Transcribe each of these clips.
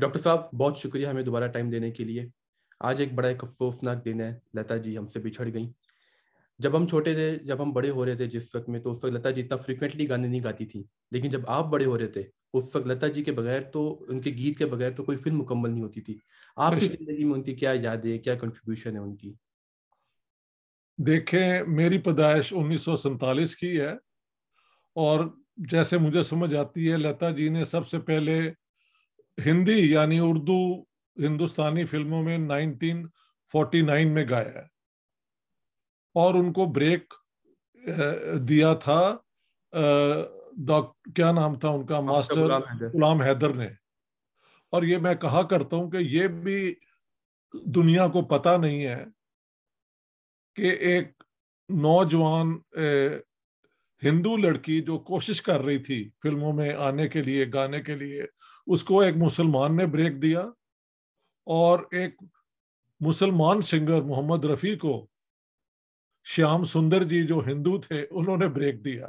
Doctor صاحب بہت شکریہ ہمیں دوبارہ ٹائم دینے کے لیے۔ آج ایک بڑا ایک افسوسناک دن ہے لتا جی ہم سے بچھڑ گئیں۔ جب ہم چھوٹے تھے جب ہم بڑے ہو رہے تھے جس وقت میں تو اس وقت لتا جی اتنا فریکوینٹلی گانے نہیں گاتی تھی۔ لیکن جب آپ بڑے ہو رہے تھے اس وقت لتا جی کے بغیر تو ان کے گیت کے بغیر تو کوئی فلم مکمل نہیں ہوتی تھی۔ آپ کی زندگی میں ان کی کیا یادیں کیا کنٹریبیوشن ہے ان کی؟ دیکھیں میری پیدائش انیس سو سینتالیس کی ہے۔ اور جیسے مجھے سمجھ آتی ہے لتا جی نے سب سے پہلے ہندی یعنی اردو ہندوستانی فلموں میں نائنٹین فورٹی نائن میں گایا ہے۔ اور ان کو بریک دیا تھا کیا نام تھا ان کا؟ ماسٹر غلام حیدر۔ نے۔ اور یہ میں کہا کرتا ہوں کہ یہ بھی دنیا کو پتا نہیں ہے کہ ایک نوجوان ہندو لڑکی جو کوشش کر رہی تھی فلموں میں آنے کے لیے گانے کے لیے اس کو ایک مسلمان نے بریک دیا اور ایک مسلمان سنگر محمد رفیع کو شیام سندر جی جو ہندو تھے انہوں نے بریک دیا۔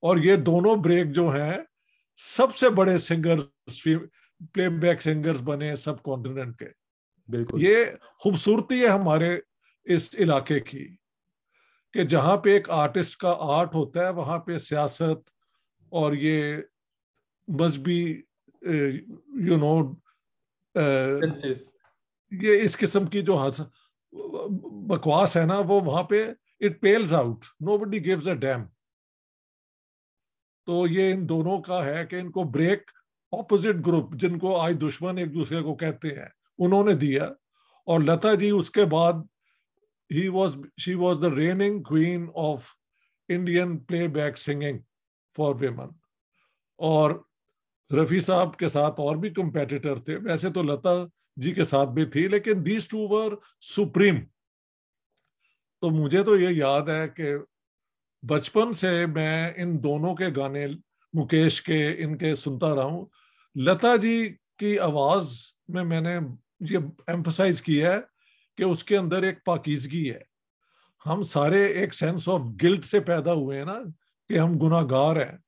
اور یہ دونوں بریک جو ہیں سب سے بڑے سنگر پلے بیک سنگرز بنے سب کانٹیننٹ کے۔ بالکل۔ یہ خوبصورتی ہے ہمارے اس علاقے کی۔ کہ جہاں پہ ایک آرٹسٹ کا آرٹ ہوتا ہے وہاں پہ سیاست اور یہ مذہبی یو نو یہ اس قسم کی جو بکواس ہے نا وہ وہاں پہ it peels out nobody gives a damn تو یہ ان دونوں کا ہے کہ ان کو بریک اپوزٹ گروپ جن کو آج دشمن ایک دوسرے کو کہتے ہیں انہوں نے دیا۔ اور لتا جی اس کے بعد ہی was she was the reigning queen of Indian playback singing for women اور رفیع صاحب کے ساتھ اور بھی کمپیٹیٹر تھے ویسے تو لتا جی کے ساتھ بھی تھی لیکن دیس ٹو ور سپریم تو مجھے تو یہ یاد ہے کہ بچپن سے میں ان دونوں کے گانے مکیش کے ان کے سنتا رہا ہوں لتا جی کی آواز میں میں نے یہ ایمفسائز کیا ہے کہ اس کے اندر ایک پاکیزگی ہے۔ ہم سارے ایک سینس آف گلٹ سے پیدا ہوئے ہیں نا کہ ہم گناہ گار ہیں۔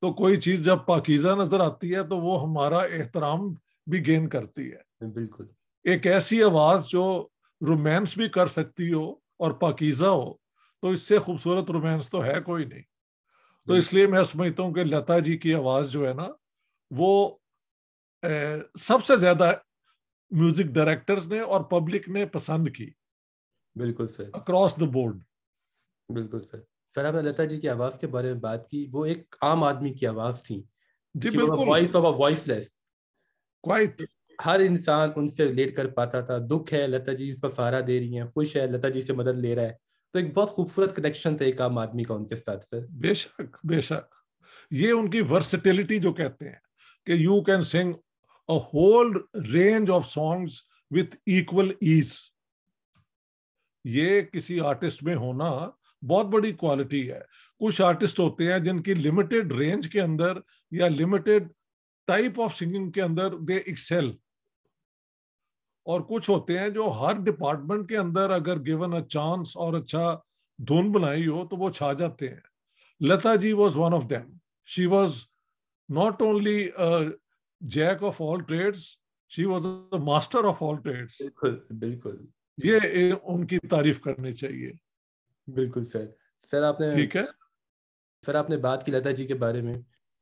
تو کوئی چیز جب پاکیزہ نظر آتی ہے تو وہ ہمارا احترام بھی گین کرتی ہے۔ بالکل۔ ایک ایسی آواز جو رومانس بھی کر سکتی ہو اور پاکیزہ ہو تو اس سے خوبصورت رومانس تو ہے کوئی نہیں۔ تو اس لیے میں سمجھتا ہوں کہ لتا جی کی آواز جو ہے نا وہ سب سے زیادہ میوزک ڈائریکٹرز نے اور پبلک نے پسند کی. بالکل سر اکراس دا بورڈ بالکل سر سر آپ نے لتا جی کی آواز کے بارے میں بات کی وہ ایک عام آدمی کی آواز تھی. جی بالکل. Voice of voiceless quite ہر انسان ان سے لیٹ کر پاتا تھا. دکھ ہے لتا جی اس پر سہارا دے رہی ہیں. خوش ہے لتا جی سے مدد لے رہا ہے. تو ایک بہت خوبصورت کنیکشن تھا ایک عام آدمی کا ان کے ساتھ سر بے شک بے شک. یہ ان کی ورسٹیلٹی جو کہتے ہیں کہ you can sing a whole range of songs with equal ease. یہ کسی آرٹسٹ میں ہونا بہت بڑی کوالٹی ہے۔ کچھ آرٹسٹ ہوتے ہیں جن کی لمیٹڈ رینج کے اندر یا لمیٹڈ ٹائپ آف سنگنگ کے اندر دے ایکسل اور کچھ ہوتے ہیں جو ہر ڈپارٹمنٹ کے اندر اگر گیون اے چانس اور اچھا دھن بنائی ہو تو وہ چھا جاتے ہیں۔ Lata ji was one of them she was not only jack of all trades she was master of all trades بالکل یہ ان کی تعریف کرنی چاہیے۔ بالکل سر۔ سر آپ نے ٹھیک ہے؟ سر آپ نے بات کی لتا جی کے بارے میں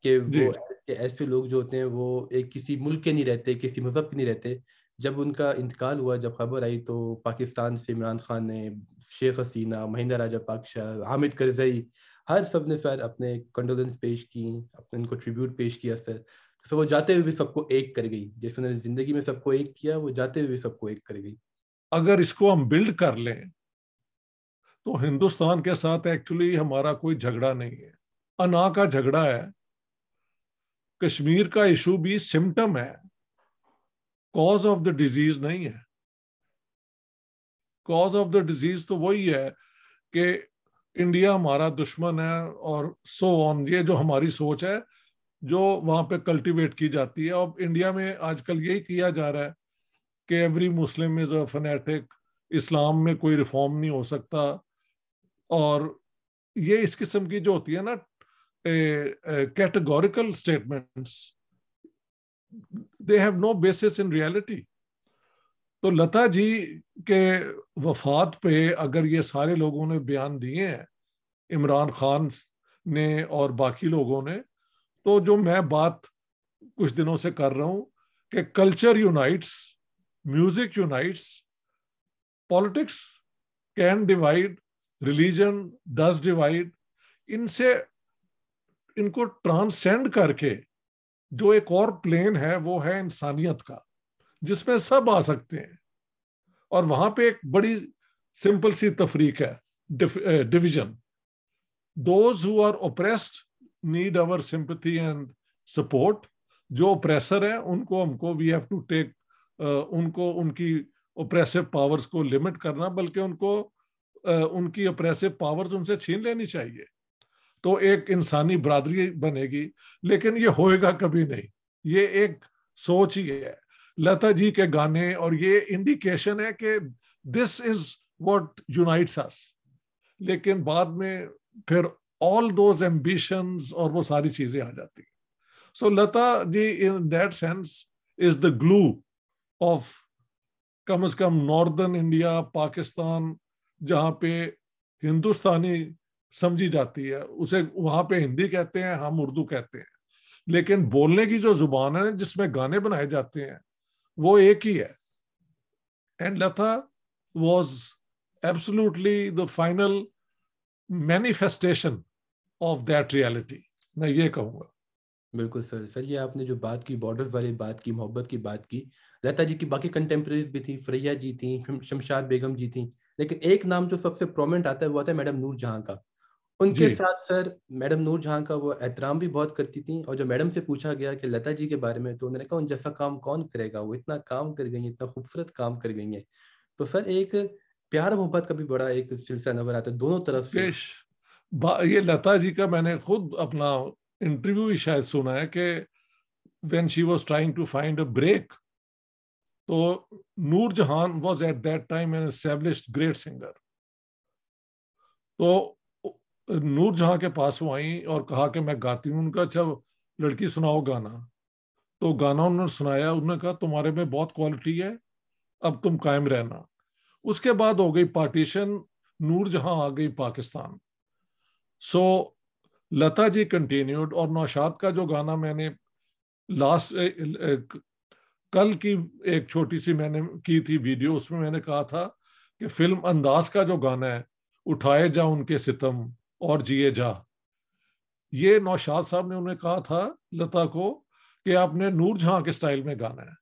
کہ جی۔ وہ ایسے لوگ جو ہوتے ہیں وہ ایک کسی ملک کے نہیں رہتے کسی مذہب کے نہیں رہتے۔ جب ان کا انتقال ہوا جب خبر آئی تو پاکستان سے عمران خان نے شیخ حسینہ مہندہ راجہ پاکشاہ حامد کرزئی ہر سب نے سر اپنے کنڈولنس پیش کی اپنے ان کو ٹریبیوٹ پیش کیا سر۔ تو وہ جاتے ہوئے بھی سب کو ایک کر گئی۔ جیسے نے زندگی میں سب کو ایک کیا، وہ جاتے ہوئے بھی سب کو ایک کر گئی۔ اگر اس کو ہم بلڈ کر لیں، تو ہندوستان کے ساتھ ایکچولی ہمارا کوئی جھگڑا نہیں ہے۔ انا کا جھگڑا ہے۔ کشمیر کا ایشو بھی سمٹم ہے۔ کاز آف دا ڈیزیز نہیں ہے۔ کاز آف دا ڈیزیز تو وہی ہے کہ انڈیا ہمارا دشمن ہے اور سو آن یہ جو ہماری سوچ ہے جو وہاں پہ کلٹیویٹ کی جاتی ہے۔ اور انڈیا میں آج کل یہی کیا جا رہا ہے کہ ایوری مسلم از اے فنیٹک اسلام میں کوئی ریفارم نہیں ہو سکتا۔ اور یہ اس قسم کی جو ہوتی ہے نا categorical statements they have no basis in reality تو لتا جی کے وفات پہ اگر یہ سارے لوگوں نے بیان دیے ہیں عمران خان نے اور باقی لوگوں نے تو جو میں بات کچھ دنوں سے کر رہا ہوں کہ culture unites music unites politics can divide religion does divide ان سے ان کو ٹرانسینڈ کر کے جو ایک اور پلین ہے وہ ہے انسانیت کا، جس میں سب آ سکتے ہیں۔ اور وہاں پہ ایک بڑی سمپل سی تفریق ہے division those who are oppressed need our sympathy and support جو اوپریسر ہیں ان کو ہم کو وی ہیو ٹو ٹیک ان کو، ان کی اوپریسو پاورز کو لمٹ کرنا، بلکہ ان کو uh, ان کی اپریسو پاورز ان سے چھین لینی چاہیے۔ تو ایک انسانی برادری بنے گی، لیکن یہ ہوئے گا کبھی نہیں۔ یہ ایک سوچ ہی ہے۔ لتا جی کے گانے، اور یہ انڈیکیشن ہے کہ دس از واٹ یونائٹس اس لیکن بعد میں پھر آل دوز ایمبیشنز اور وہ ساری چیزیں آ جاتی so Lata ji in that sense is the glue of کم از کم ناردرن انڈیا پاکستان جہاں پہ ہندوستانی سمجھی جاتی ہے، اسے وہاں پہ ہندی کہتے ہیں، ہم اردو کہتے ہیں۔ لیکن بولنے کی جو زبان ہے، جس میں گانے بنائے جاتے ہیں، وہ ایک ہی ہے۔ And Lata was absolutely the final manifestation of that reality میں یہ کہوں گا۔ بالکل سر سر یہ آپ نے جو بات کی بارڈر والی بات کی محبت کی بات کی لتا جی کی باقی کنٹمپریز بھی تھی فریا جی تھیں شمشاد بیگم جی تھیں لیکن ایک نام جو سب سے پرومنٹ آتا ہے وہ آتا ہے میڈم نور جہاں کا۔ ان کے ساتھ سر میڈم نور جہاں کا وہ احترام بھی بہت کرتی تھیں اور جو میڈم سے پوچھا گیا کہ لتا جی کے بارے میں تو انہوں نے کہا ان جیسا کام کون کرے گا؟ وہ اتنا کام کر گئی ہیں اتنا خوبصورت کام کر گئی ہیں تو سر ایک پیار محبت کا بھی بڑا ایک سلسلہ نظر آتا ہے دونوں طرف سے۔ یہ لتا جی کا میں نے خود اپنا انٹرویو ہی شاید سنا ہے کہ when she was trying to find a break تو Noor Jehan was at that time an established great singer تو نور جہاں کے پاس وہ آئیں اور کہا کہ میں گاتی ہوں، ان کا اچھا لڑکی سناؤ گانا. تو گانا انہوں نے سنایا، انہوں نے کہا تمہارے میں بہت کوالٹی ہے، اب تم قائم رہنا. اس کے بعد ہو گئی پارٹیشن نور جہاں آ گئی پاکستان. سو لتا جی کنٹینیوڈ اور نوشاد کا جو گانا میں نے لاسٹ کل کی ایک چھوٹی سی میں نے کی تھی ویڈیو اس میں میں نے کہا تھا کہ فلم انداز کا جو گانا ہے اٹھائے جا ان کے ستم اور جیے جا یہ نوشاد صاحب نے انہیں کہا تھا لتا کو کہ آپ نے نور جہاں کے سٹائل میں گانا ہے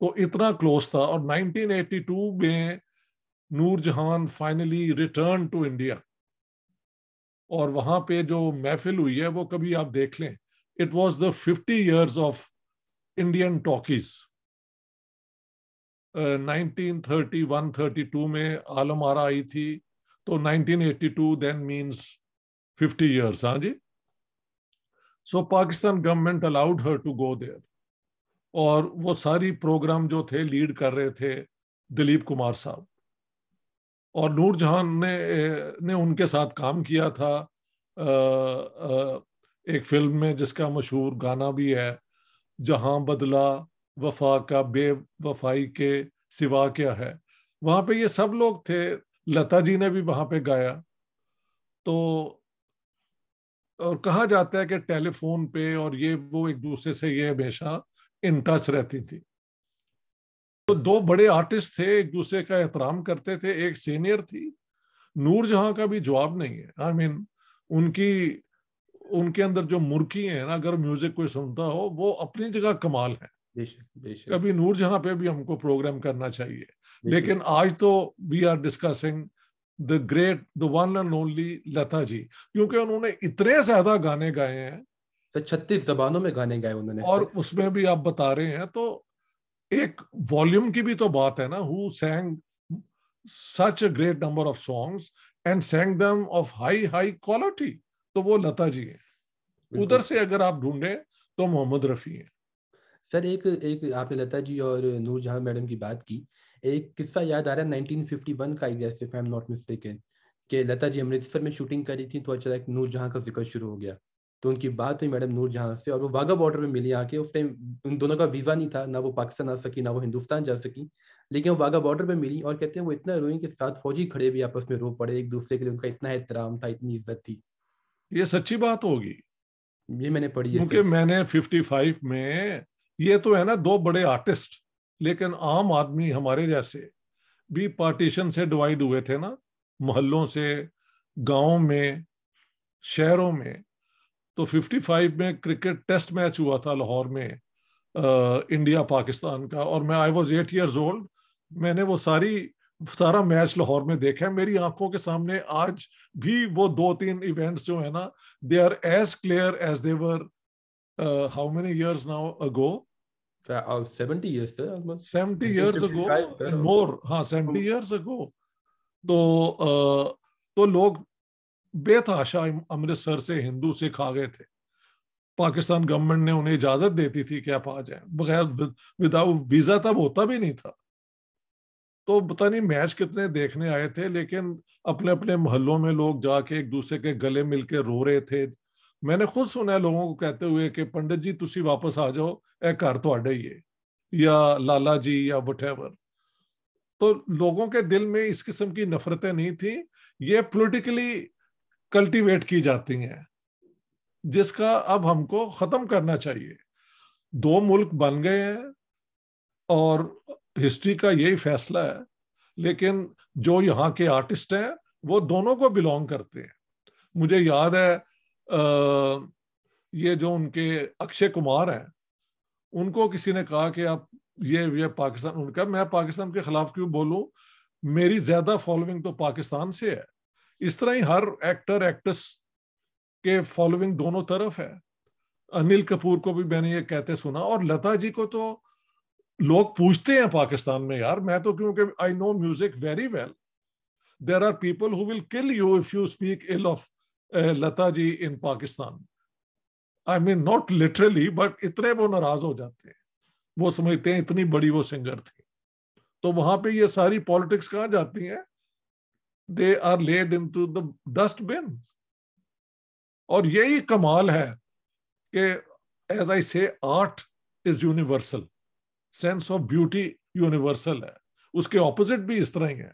تو اتنا کلوز تھا اور نائنٹین ایٹی ٹو میں نور جہان فائنلی ریٹرن ٹو انڈیا اور وہاں پہ جو محفل ہوئی ہے وہ کبھی آپ دیکھ لیں it was the fifty years of Indian talkies nineteen thirty one thirty two میں عالم آرا آئی تھی، تو nineteen eighty two then minus fifty years ہاں جی؟ So Pakistan government allowed her to go there اور وہ ساری پروگرام جو تھے لیڈ کر رہے تھے دلیپ کمار صاحب۔ اور نور جہان نے نے ان کے ساتھ کام کیا تھا۔ ایک فلم میں جس کا مشہور گانا بھی ہے، جہاں بدلا وفا کا بے وفائی کے سوا کیا ہے۔ وہاں پہ یہ سب لوگ تھے۔ لتا جی نے بھی وہاں پہ گایا۔ تو، اور کہا جاتا ہے کہ ٹیلی فون پہ اور یہ وہ ایک دوسرے سے یہ ہمیشہ ان ٹچ رہتی تھی۔ تو دو بڑے آرٹسٹ تھے ایک دوسرے کا احترام کرتے تھے ایک سینئر تھی۔ نور جہاں کا بھی جواب نہیں ہے۔ آئی مین ان کی ان کے اندر جو مرکی ہیں نا اگر میوزک کوئی سنتا ہو وہ اپنی جگہ کمال ہے۔ کبھی نور جہاں پہ بھی ہم کو پروگرام کرنا چاہیے۔ لیکن آج تو we are discussing the great the one and only Lata ji. کیونکہ انہوں نے اتنے زیادہ گانے گائے ہیں۔ چھتیس زبانوں میں گانے گائے انہوں نے۔ اور اس میں بھی آپ بتا رہے ہیں تو ایک والیوم کی بھی تو بات ہے نا who sang such a great number of songs and sang them of high high quality تو وہ لتا جی ہیں۔ ادھر سے اگر آپ ڈھونڈیں تو محمد رفیع ہیں۔ سر ایک ایک آپ نے لتا جی اور نور جہاں میڈم کی بات کی ایک قصہ یاد آ رہا ہے نائنٹین ففٹی ون کا ایم ناٹ مسٹیکن کہ لتا جی امرتسر میں شوٹنگ کری تھی تو اچانک نور جہاں کا ذکر شروع ہو گیا۔ تو ان کی بات ہوئی میڈم نور جہاں سے اور وہ واگا بارڈر میں ملی آ کے اس ٹائم ان دونوں کا ویزا نہیں تھا نہ وہ پاکستان آ سکی نہ وہ ہندوستان جا سکی لیکن وہ واگا بارڈر پہ ملی اور کہتے ہیں وہ اتنا روئیں کہ ساتھ فوجی کھڑے بھی آپس میں رو پڑے ایک دوسرے کے لیے ان کا اتنا احترام تھا اتنی عزت تھی۔ یہ سچی بات ہوگی۔ یہ میں نے پڑھی کیونکہ میں نے ففٹی فائیو میں یہ تو ہے نا دو بڑے آرٹسٹ لیکن عام آدمی ہمارے جیسے بھی پارٹیشن سے ڈیوائڈ ہوئے تھے نا محلوں سے گاؤں میں شہروں میں تو ففٹی فائیو میں کرکٹ ٹیسٹ میچ ہوا تھا لاہور میں انڈیا پاکستان کا اور میں I was eight years old میں نے وہ ساری سارا میچ لاہور میں دیکھا ہے۔ میری آنکھوں کے سامنے آج بھی وہ دو تین ایونٹس جو ہے نا they are as clear as they were how many years now ago seventy years ago more ہاں سیونٹی ایئرس اگو تو تو لوگ بے تحاشا امرتسر سے ہندو سے کھا گئے تھے۔ پاکستان گورنمنٹ نے انہیں اجازت دیتی تھی کہ آپ آ جائیں۔ بغیر وداؤٹ ویزا تب ہوتا بھی نہیں تھا۔ تو پتہ نہیں میچ کتنے دیکھنے آئے تھے، لیکن اپنے اپنے محلوں میں لوگ جا کے ایک دوسرے کے گلے مل کے رو رہے تھے۔ میں نے خود سنا لوگوں کو کہتے ہوئے کہ پنڈت جی تسی واپس آ جاؤ، اے گھر تو ہی ہے۔ یا لالا جی یا وٹ ایور تو لوگوں کے دل میں اس قسم کی نفرتیں نہیں تھیں۔ یہ پولیٹیکلی کلٹیویٹ کی جاتی ہیں۔ جس کا اب ہم کو ختم کرنا چاہیے۔ دو ملک بن گئے ہیں اور ہسٹری کا یہی فیصلہ ہے۔ لیکن جو یہاں کے آرٹسٹ ہیں، وہ دونوں کو بلونگ کرتے ہیں۔ مجھے یاد ہے یہ جو ان کے اکشے کمار ہیں، ان کو کسی نے کہا کہ آپ یہ یہ پاکستان، ان کا، میں پاکستان کے خلاف کیوں بولوں؟ میری زیادہ فالوئنگ تو پاکستان سے ہے۔ اس طرح ہی ہر ایکٹر ایکٹرس کے فالوئنگ دونوں طرف ہے۔ انل کپور کو بھی میں نے یہ کہتے سنا اور لتا جی کو تو لوگ پوچھتے ہیں پاکستان میں، یار میں تو کیونکہ I know music very well there are people who will kill you if you speak ill of Lata ji in Pakistan I mean not literally but اتنے وہ ناراض ہو جاتے ہیں۔ وہ سمجھتے ہیں اتنی بڑی وہ سنگر تھی۔ تو وہاں پہ یہ ساری پالیٹکس کہاں جاتی ہیں؟ They are led into the dustbin اور یہی کمال ہے کہ as I say art is universal sense of beauty universal ہے. اس کے اپوزٹ بھی اس طرح ہی ہے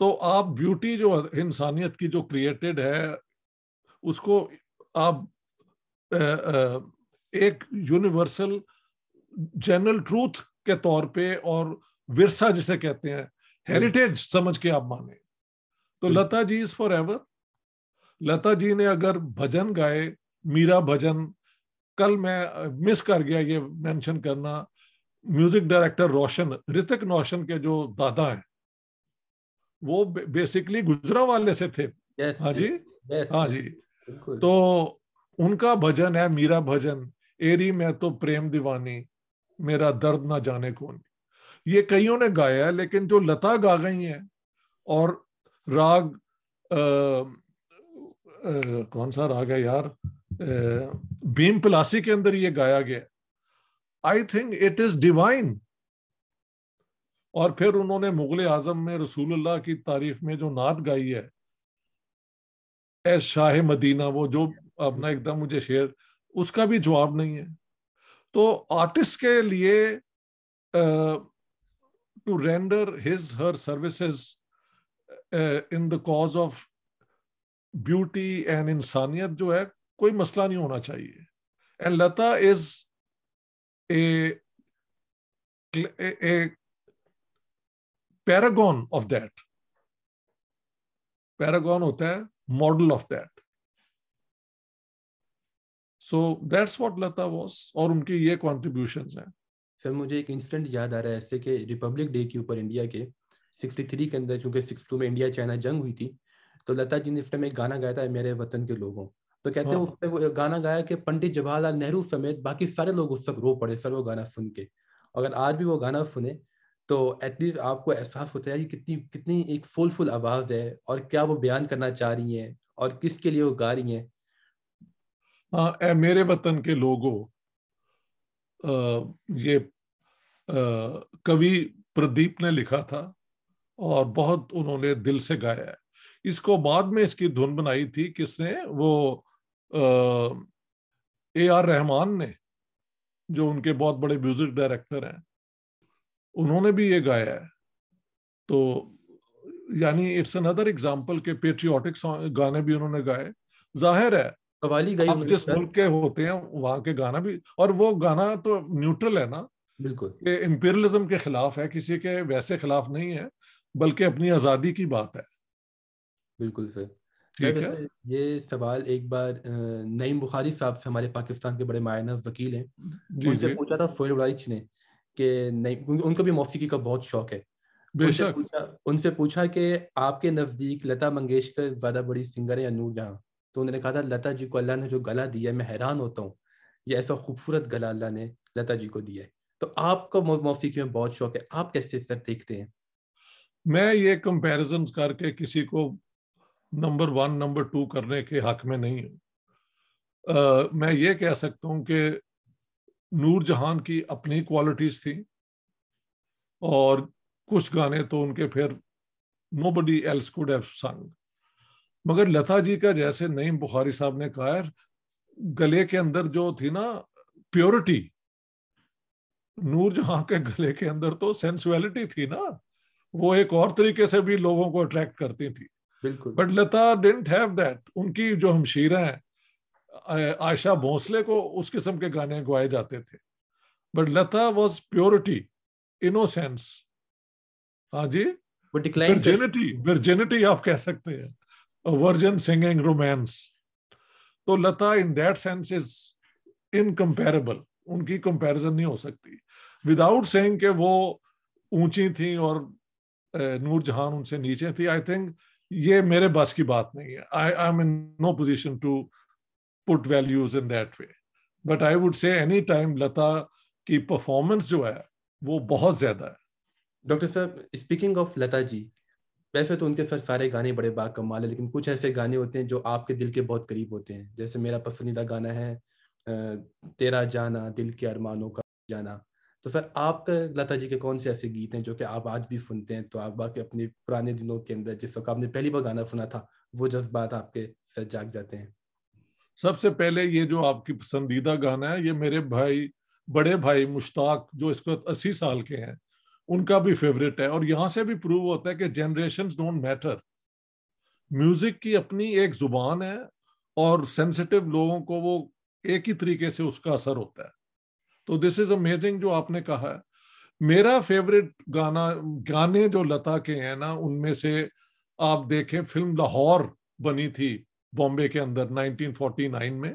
تو آپ بیوٹی جو انسانیت کی جو کریٹڈ ہے، اس کو آپ ایک یونیورسل جنرل ٹروتھ کے طور پہ اور ورثہ جسے کہتے ہیں ہیریٹیج سمجھ کے آپ مانے تو لتا جی از فار ایور لتا جی نے اگر بھجن گائے میرا بھجن کل میں مس کر گیا یہ مینشن کرنا میوزک ڈائریکٹر روشن رتک روشن کے جو دادا ہیں وہ بیسکلی گجرا والے سے تھے۔ ہاں جی؟ ہاں جی۔ تو ان کا بھجن ہے میرا بھجن۔ ایری میں تو پریم دیوانی میرا درد نہ جانے کون۔ یہ کئیوں نے گایا ہے لیکن جو لتا گا گئی ہیں اور راگ کون سا راگ ہے یار؟ بھیم پلاسی کے اندر یہ گایا گیا I think it is divine اور پھر انہوں نے مغل اعظم میں رسول اللہ کی تعریف میں جو نعت گائی ہے، اے شاہ مدینہ، وہ جو اپنا ایک دم مجھے شعر، اس کا بھی جواب نہیں ہے۔ تو آرٹسٹ کے لیے to render his her services in the cause of beauty and انسانیت جو ہے کوئی مسئلہ نہیں ہونا چاہیے and Lata is a paragon of that paragon ہوتا ہے model of that so that's what Lata was اور ان کی یہ کانٹریبیوشن ہیں سر مجھے ایک انسٹنٹ یاد آ رہا ہے ایسے کہ ریپبلک ڈے کے اوپر انڈیا کے سکسٹی تھری کے اندر چونکہ سکس ٹو میں انڈیا چائنا جنگ ہوئی تھی تو لتا جی نے اس ٹائم ایک گانا گایا تھا میرے وطن کے لوگوں۔ تو کہتے ہیں ہاں۔ اس پہ وہ گانا گایا کہ پنڈت جواہر لال نہرو سمیت باقی سارے لوگ اس وقت رو پڑے سر وہ گانا سن کے۔ اگر آج بھی وہ گانا سنے تو ایٹ لیسٹ آپ کو احساس ہوتا ہے کہ کتنی کتنی ایک فل فل آواز ہے اور کیا وہ بیان کرنا چاہ رہی ہیں اور کس کے لیے وہ گا رہی ہیں۔ ہاں میرے وطن کے لوگوں یہ کبھی پردیپ نے لکھا تھا اور بہت انہوں نے دل سے گایا ہے۔ اس کو بعد میں اس کی دھن بنائی تھی کس نے؟ وہ اے آر رحمان نے، جو ان کے بہت بڑے میوزک ڈائریکٹر ہیں۔ انہوں نے بھی یہ گایا ہے۔ تو یعنی اٹس اندر ایگزامپل کے پیٹریوٹک گانے بھی انہوں نے گائے۔ ظاہر ہے آپ جس ملک کے ہوتے ہیں وہاں کے گانا بھی اور وہ گانا تو نیوٹرل ہے نا۔ بالکل۔ کہ امپیرلزم کے خلاف ہے کسی کے ویسے خلاف نہیں ہے بلکہ اپنی آزادی کی بات ہے۔ بالکل سر۔ یہ سوال ایک بار نعیم بخاری صاحب سے ہمارے پاکستان کے بڑے معنی وکیل ہیں۔ جی، ان سے جی۔ پوچھا تھا سوئل اڑائچ نے کہ ان کو بھی موسیقی کا بہت شوق ہے۔ ان سے پوچھا کہ آپ کے نزدیک لتا منگیشکر زیادہ بڑی سنگر ہے یا نور جہاں تو انہوں نے کہا تھا، لتا جی کو اللہ نے جو گلا دیا ہے، میں حیران ہوتا ہوں۔ یہ ایسا خوبصورت گلا اللہ نے لتا جی کو دیا ہے۔ تو آپ کو موسیقی میں بہت شوق ہے۔ آپ کیسے سر دیکھتے ہیں؟ میں یہ کمپیرزن کر کے کسی کو نمبر ون، نمبر ٹو کرنے کے حق میں نہیں ہوں۔ میں یہ کہہ سکتا ہوں کہ نور جہان کی اپنی کوالٹیز تھیں اور کچھ گانے تو ان کے پھر nobody else could have sung مگر لتا جی کا جیسے نعیم بخاری صاحب نے کہا ہے گلے کے اندر جو تھی نا پیورٹی نور جہاں کے گلے کے اندر تو سینسویلٹی تھی نا وہ ایک اور طریقے سے بھی لوگوں کو اٹریکٹ کرتی تھی۔ بالکل۔ But Lata didn't have that ان کی جو ہمشیرہ ہیں عائشہ بھونسلے کو اس قسم کے گانے گوائے جاتے تھے۔ But Lata was purity innocence ہاں جی؟ ورجینٹی ورجینٹی آپ کہہ سکتے ہیں۔ ورجن سنگنگ رومانس تو لتا ان دیٹ سینس از انکمپیریبل ان کی کمپیرزن نہیں ہو سکتی. وداؤٹ سینگ کہ وہ اونچی تھیں اور نور جہان ان سے نیچے تھی آئی تھنک یہ میرے بس کی بات نہیں ہے. I am in no position to put values in that way but I would say any time Lata کی پرفارمنس جو ہے وہ بہت زیادہ ہے. ڈاکٹر صاحب اسپیکنگ آف لتا جی ویسے تو ان کے سر سارے گانے بڑے با کمال ہیں، لیکن کچھ ایسے گانے ہوتے ہیں جو آپ کے دل کے بہت قریب ہوتے ہیں۔ جیسے میرا پسندیدہ گانا ہے تیرا جانا، دل کے ارمانوں کا جانا۔ تو سر، آپ کا لتا جی کے کون سے ایسے گیت ہیں جو کہ آپ آج بھی سنتے ہیں؟ تو آپ باقی اپنے پرانے دنوں کے اندر، جس وقت آپ نے پہلی بار گانا سنا تھا، وہ جذبات آپ کے سر جاگ جاتے ہیں۔ سب سے پہلے یہ جو آپ کی پسندیدہ گانا ہے، یہ میرے بھائی، بڑے بھائی مشتاق جو اس وقت اسی سال کے ہیں ان کا بھی فیوریٹ ہے اور یہاں سے بھی پروو ہوتا ہے کہ جنریشن ڈونٹ میٹر میوزک کی اپنی ایک زبان ہے اور سینسٹیو لوگوں کو وہ ایک ہی طریقے سے اس کا اثر ہوتا ہے. تو دس از امیزنگ جو آپ نے کہا ہے. میرا فیوریٹ گانا، گانے جو لتا کے ہیں نا، ان میں سے آپ دیکھیں فلم لاہور بنی تھی بامبے کے اندر 1949 میں،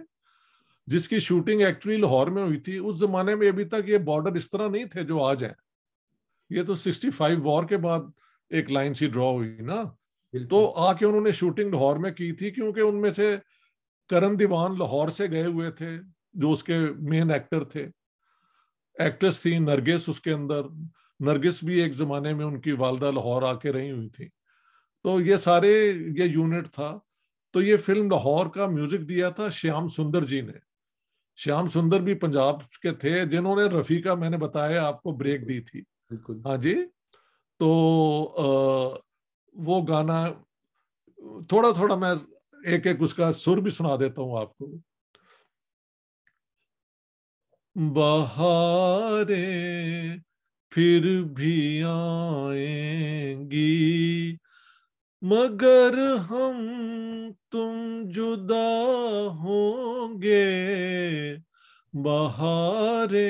جس کی شوٹنگ ایکچولی لاہور میں ہوئی تھی، اس زمانے میں ابھی تک یہ بارڈر اس طرح نہیں تھے جو آج ہیں۔ یہ تو سکسٹی فائیو وار کے بعد ایک لائن سی ڈرا ہوئی نا۔ تو آ کے انہوں نے شوٹنگ لاہور میں کی تھی کیونکہ ان میں سے کرن دیوان لاہور سے گئے ہوئے تھے جو اس کے مین ایکٹر تھے۔ ایکٹرس تھی نرگس اس کے اندر۔ نرگس بھی ایک زمانے میں ان کی والدہ لاہور آ کے رہی ہوئی تھی تو یہ سارے یہ یونٹ تھا۔ تو یہ فلم لاہور کا میوزک دیا تھا شیام سندر جی نے۔ شیام سندر بھی پنجاب کے تھے جنہوں نے رفیقہ میں نے بتایا آپ کو بریک دی تھی۔ بالکل۔ ہاں جی۔ تو وہ گانا، تھوڑا تھوڑا میں ایک ایک اس کا سر بھی سنا دیتا ہوں آپ کو۔ بہارے پھر بھی آئیں گی، مگر ہم تم جدا ہوں گے۔ بہارے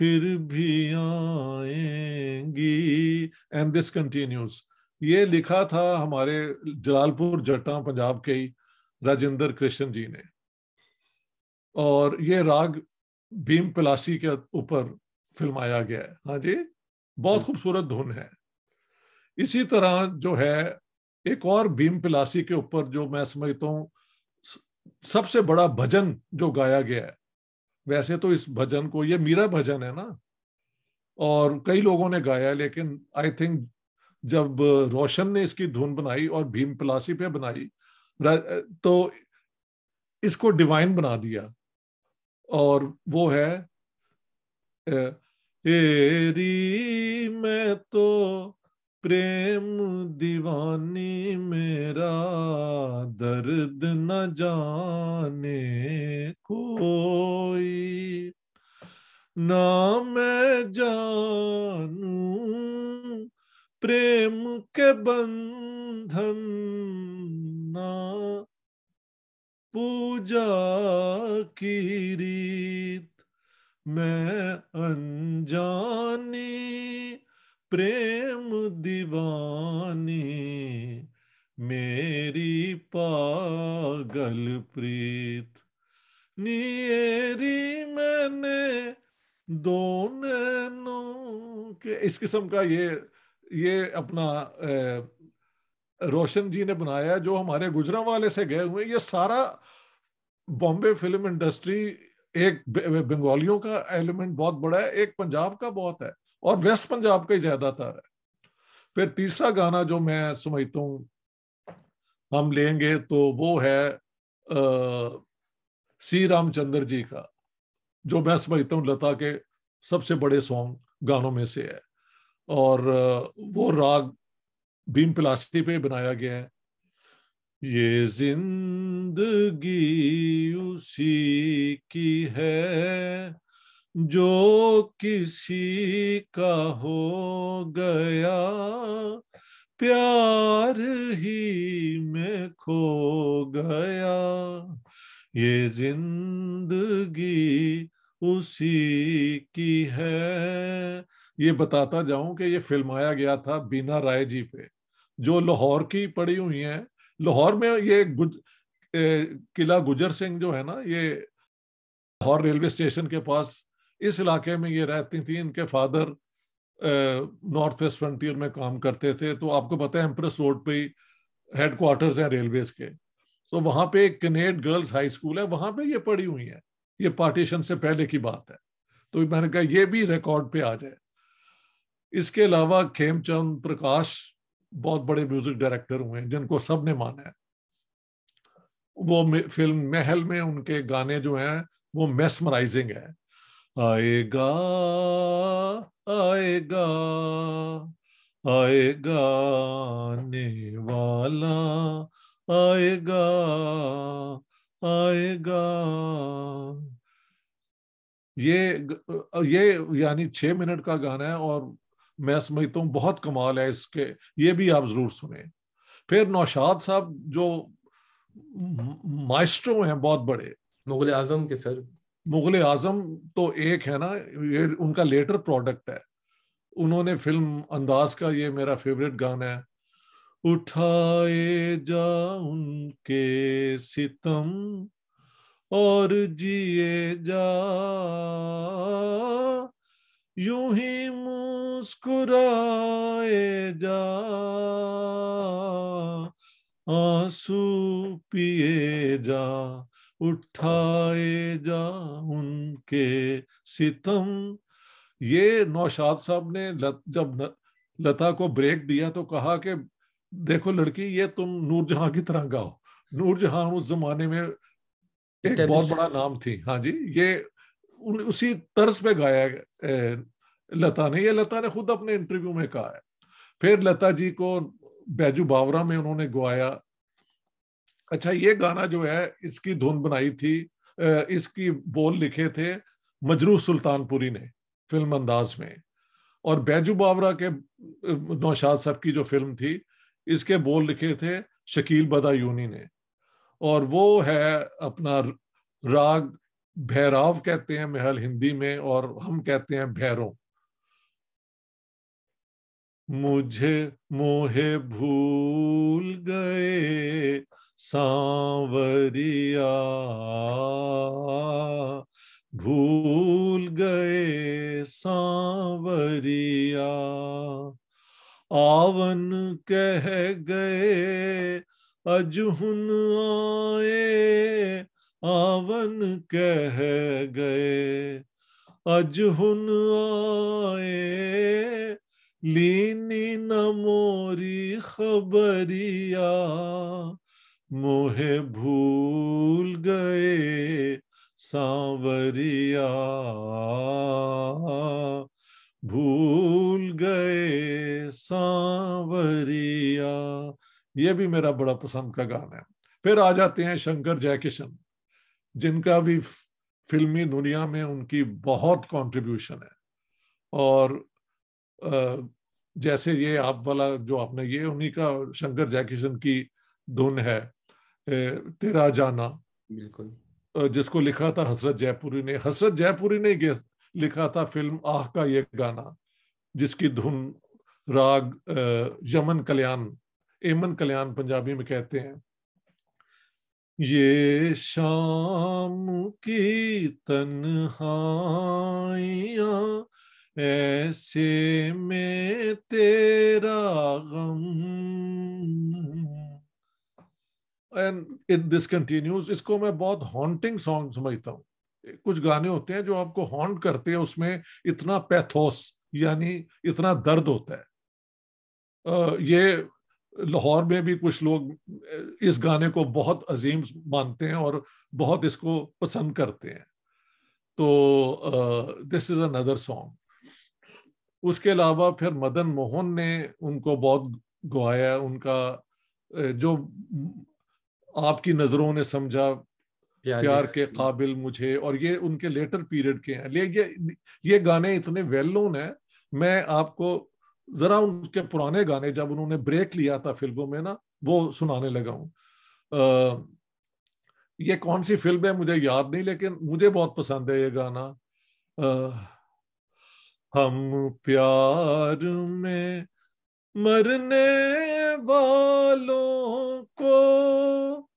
پھر بھی آئیں گی اینڈ دس کنٹینیوز یہ لکھا تھا ہمارے جلال پور جٹا پنجاب کے ہی راجندر کرشن جی نے. اور یہ راگ بھیم پلاسی کے اوپر فلمایا گیا ہے. ہاں جی؟ بہت خوبصورت دھن ہے. اسی طرح جو ہے، ایک اور بھیم پلاسی کے اوپر جو میں سمجھتا ہوں سب سے بڑا بھجن جو گایا گیا ہے ویسے تو اس بھجن کو، یہ میرا بھجن ہے نا۔ اور کئی لوگوں نے گایا لیکن آئی تھنک جب روشن نے اس کی دھن بنائی اور بھیم پلاسی پہ بنائی تو اس کو ڈیوائن بنا دیا۔ اور وہ ہے ایری میں تو پریم دیوانی میرا درد نہ جانے کوئی نہ میں جانوں پریم کے بندھن نہ پوجا کی ریت میں انجانی پریم دیوانی، میری پاگل پریت۔ نیری میں نے دو نینوں کے اس قسم کا یہ یہ اپنا روشن جی نے بنایا جو ہمارے گجرا والے سے گئے ہوئے یہ سارا بامبے فلم انڈسٹری ایک بنگالیوں کا ایلیمنٹ بہت بڑا ہے، ایک پنجاب کا بہت ہے۔ اور ویسٹ پنجاب کا ہی زیادہ تر ہے۔ پھر تیسرا گانا جو میں سمجھتا ہوں ہم لیں گے تو وہ ہے سی رام چندر جی کا، جو میں سمجھتا ہوں لتا کے سب سے بڑے سانگ گانوں میں سے ہے۔ اور وہ راگ بھیم پلاسٹی پہ بنایا گیا ہے۔ یہ زندگی اسی کی ہے۔ جو کسی کا ہو گیا، پیار ہی میں کھو گیا۔ یہ زندگی اسی کی ہے۔ یہ بتاتا جاؤں کہ یہ فلمایا گیا تھا بینا رائے جی پہ، جو لاہور کی پڑی ہوئی ہیں۔ لاہور میں یہ قلعہ گجر سنگھ جو ہے نا، یہ لاہور ریلوے اسٹیشن کے پاس اس علاقے میں یہ رہتی تھیں ان کے فادر نارتھ ویسٹ فرنٹیئر میں کام کرتے تھے۔ تو آپ کو پتہ ہے ایمپریس روڈ پہ ہی ہیڈ کوارٹرز ہیں ریلویز کے۔ تو وہاں پہ ایک کنیڈ گرلز ہائی اسکول ہے، وہاں پہ یہ پڑھی ہوئی ہیں۔ یہ پارٹیشن سے پہلے کی بات ہے۔ تو میں نے کہا یہ بھی ریکارڈ پہ آ جائے۔ اس کے علاوہ کھیم چند پرکاش بہت بڑے میوزک ڈائریکٹر ہوئے ہیں، جن کو سب نے مانا ہے۔ وہ فلم محل میں ان کے گانے جو ہیں وہ میسمرائزنگ ہے آئے گا آئے گا آئے گا آنے والا آئے گا آئے گا یہ یہ یعنی چھ منٹ کا گانا ہے اور میں سمجھتا ہوں بہت کمال ہے اس کے، یہ بھی آپ ضرور سنیں۔ پھر نوشاد صاحب جو مائسٹرو ہیں بہت بڑے۔ مغل اعظم کے سر۔ مغل اعظم تو ایک ہے نا، یہ ان کا لیٹر پروڈکٹ ہے۔ انہوں نے فلم انداز کا، یہ میرا فیوریٹ گانا ہے۔ اٹھائے جا ان کے ستم اور جیے جا۔ یوں ہی مسکرائے جا۔ آنسو پیے جا۔ اٹھائے جا ان کے ستم۔ یہ نوشاد صاحب نے جب لتا کو بریک دیا تو کہا کہ دیکھو لڑکی یہ تم نور جہاں کی طرح گاؤ۔ نور جہاں اس زمانے میں ایک بہت بڑا نام تھی۔ ہاں جی یہ اسی طرز پہ گایا لتا نے۔ یہ لتا نے خود اپنے انٹرویو میں کہا ہے۔ پھر لتا جی کو بیجو باورا میں انہوں نے گوایا۔ اچھا یہ گانا جو ہے، اس کی دھن بنائی تھی اس کی بول لکھے تھے مجرو سلطان پوری نے فلم انداز میں۔ اور بیجو باورا کے نوشاد صاحب کی جو فلم تھی، اس کے بول لکھے تھے شکیل بدا یونی نے۔ اور وہ ہے اپنا راگ بھیراو کہتے ہیں محل ہندی میں، اور ہم کہتے ہیں بھیروں مجھے موہے بھول گئے۔ سانوریا بھول گئے سانوریا آون کہہ گئے اجہن آئے آون کہہ گئے اجہن آئے لینی نموری خبریا موہ بھول گئے سانوریا۔ بھول گئے سانوریا۔ یہ بھی میرا بڑا پسند کا گانا ہے۔ پھر آ جاتے ہیں شنکر جے کشن، جن کا بھی فلمی دنیا میں ان کی بہت کانٹریبیوشن ہے۔ اور جیسے یہ آپ والا جو آپ نے، یہ انہی کا شنکر جے کشن کی دھن ہے۔ تیرا جانا۔ بالکل۔ جس کو لکھا تھا حسرت جے پوری نے حسرت جے پوری نے لکھا تھا فلم آہ کا یہ گانا جس کی دھن راگ یمن کلیان ایمن کلیان پنجابی میں کہتے ہیں۔ یہ شام کی تنہائیاں ایسے میں تیرا غم۔ دس کنٹینیوز اس کو میں بہت ہانٹنگ سانگ سمجھتا ہوں کچھ گانے ہوتے ہیں جو آپ کو ہانٹ کرتے ہیں اس میں اتنا پیتھوس یعنی اتنا درد ہوتا ہے یہ لاہور میں بھی کچھ لوگ اس گانے کو بہت عظیم مانتے ہیں اور بہت اس کو پسند کرتے ہیں تو دس از اندر سانگ اس کے علاوہ پھر مدن موہن نے ان کو بہت گوایا ان کا جو آپ کی نظروں نے سمجھا پیار کے جی۔ قابل مجھے اور یہ ان کے لیٹر پیریڈ کے ہیں۔ یہ یہ گانے اتنے ویلون ہیں۔ میں آپ کو ذرا ان کے پرانے گانے جب انہوں نے بریک لیا تھا فلموں میں نا وہ سنانے لگا ہوں۔ یہ کون سی فلم ہے مجھے یاد نہیں لیکن مجھے بہت پسند ہے یہ گانا۔ ہم پیار میں مرنے والوں کو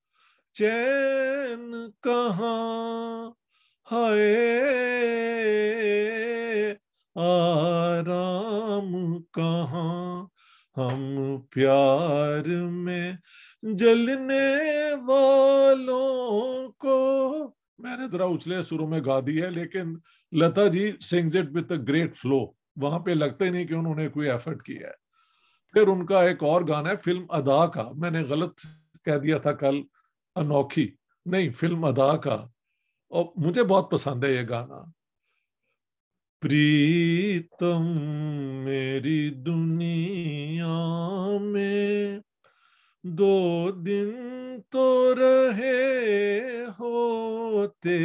چین کہاں ہائے آرام کہاں؟ ہم پیار میں جلنے والوں کو۔ میں نے ذرا اچھلے سروں میں گا دی ہے، لیکن Lata ji sings it with a great flow وہاں پہ لگتے نہیں کہ انہوں نے کوئی ایفرٹ کیا ہے۔ پھر ان کا ایک اور گانا ہے فلم ادا کا۔ میں نے غلط کہہ دیا تھا کل انوکھی۔ نہیں، فلم ادا کا۔ اور مجھے بہت پسند ہے یہ گانا۔ پریتم میری دنیا میں دو دن تو رہے ہوتے۔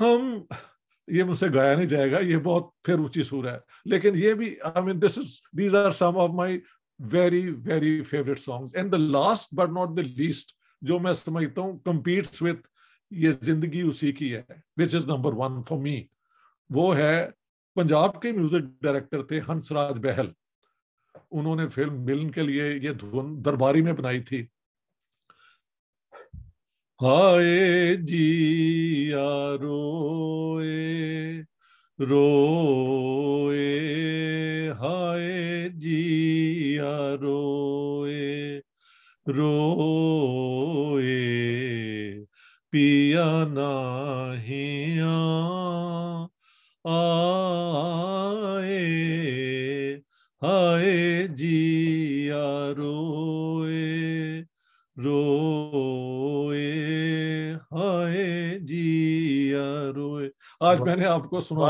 ہم یہ مجھ سے گایا نہیں جائے گا، یہ بہت پھر اونچی سور ہے۔ لیکن یہ بھی I mean this is these are some of my very very favourite songs and the last but not the least جو میں سمجھتا ہوں کمپیٹس وتھ یہ زندگی اسی کی ہے which is number one for me وہ ہے پنجاب کے میوزک ڈائریکٹر تھے، ہنس راج بہل۔ انہوں نے فلم ملن کے لیے یہ دھن درباری میں بنائی تھی۔ ہائے جیا روئے روئے ہائے جیا روئے روئے پیا نہیاں آئے ہائے جیا روئے روئے آج میں نے آپ کو سنا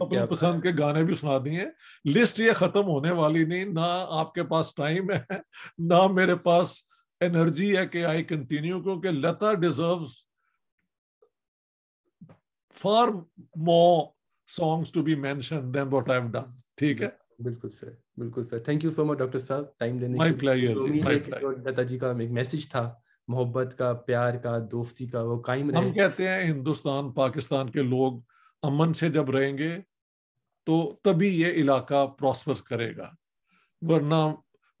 اپنے پسند کے گانے بھی سنا دیے۔ لسٹ یہ ختم ہونے والی نہیں نہ آپ کے پاس ٹائم ہے نہ میرے پاس انرجی ہے کہ آئی کنٹینیو کیونکہ Lata deserves for more songs to be mention then what I done. ٹھیک ہے؟ بالکل سر بالکل sir. Thank you so much doctor صاحب۔ ٹائم دینے لتا جی کا ایک میسج تھا محبت کا پیار کا دوستی کا وہ قائم رہے۔ ہم کہتے ہیں ہندوستان پاکستان کے لوگ امن سے جب رہیں گے تو تبھی یہ علاقہ پراسپر کرے گا۔ ورنہ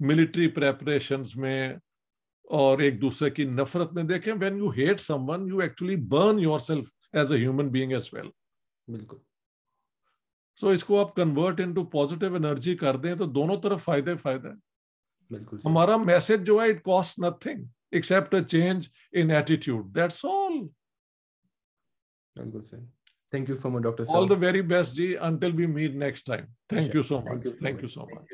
ملٹری پریپریشنز میں اور ایک دوسرے کی نفرت میں دیکھیں when you hate someone you actually burn yourself as a human being as well بالکل۔ سو اس کو آپ کنورٹ انٹو پازیٹیو انرجی کر دیں تو دونوں طرف فائدے فائدہ ہے بالکل ہمارا میسج جو ہے it cost nothing except a change in attitude that's all بالکل صحیح۔ Thank you so much doctor all the very best G until we meet next time thank you so much thank you so much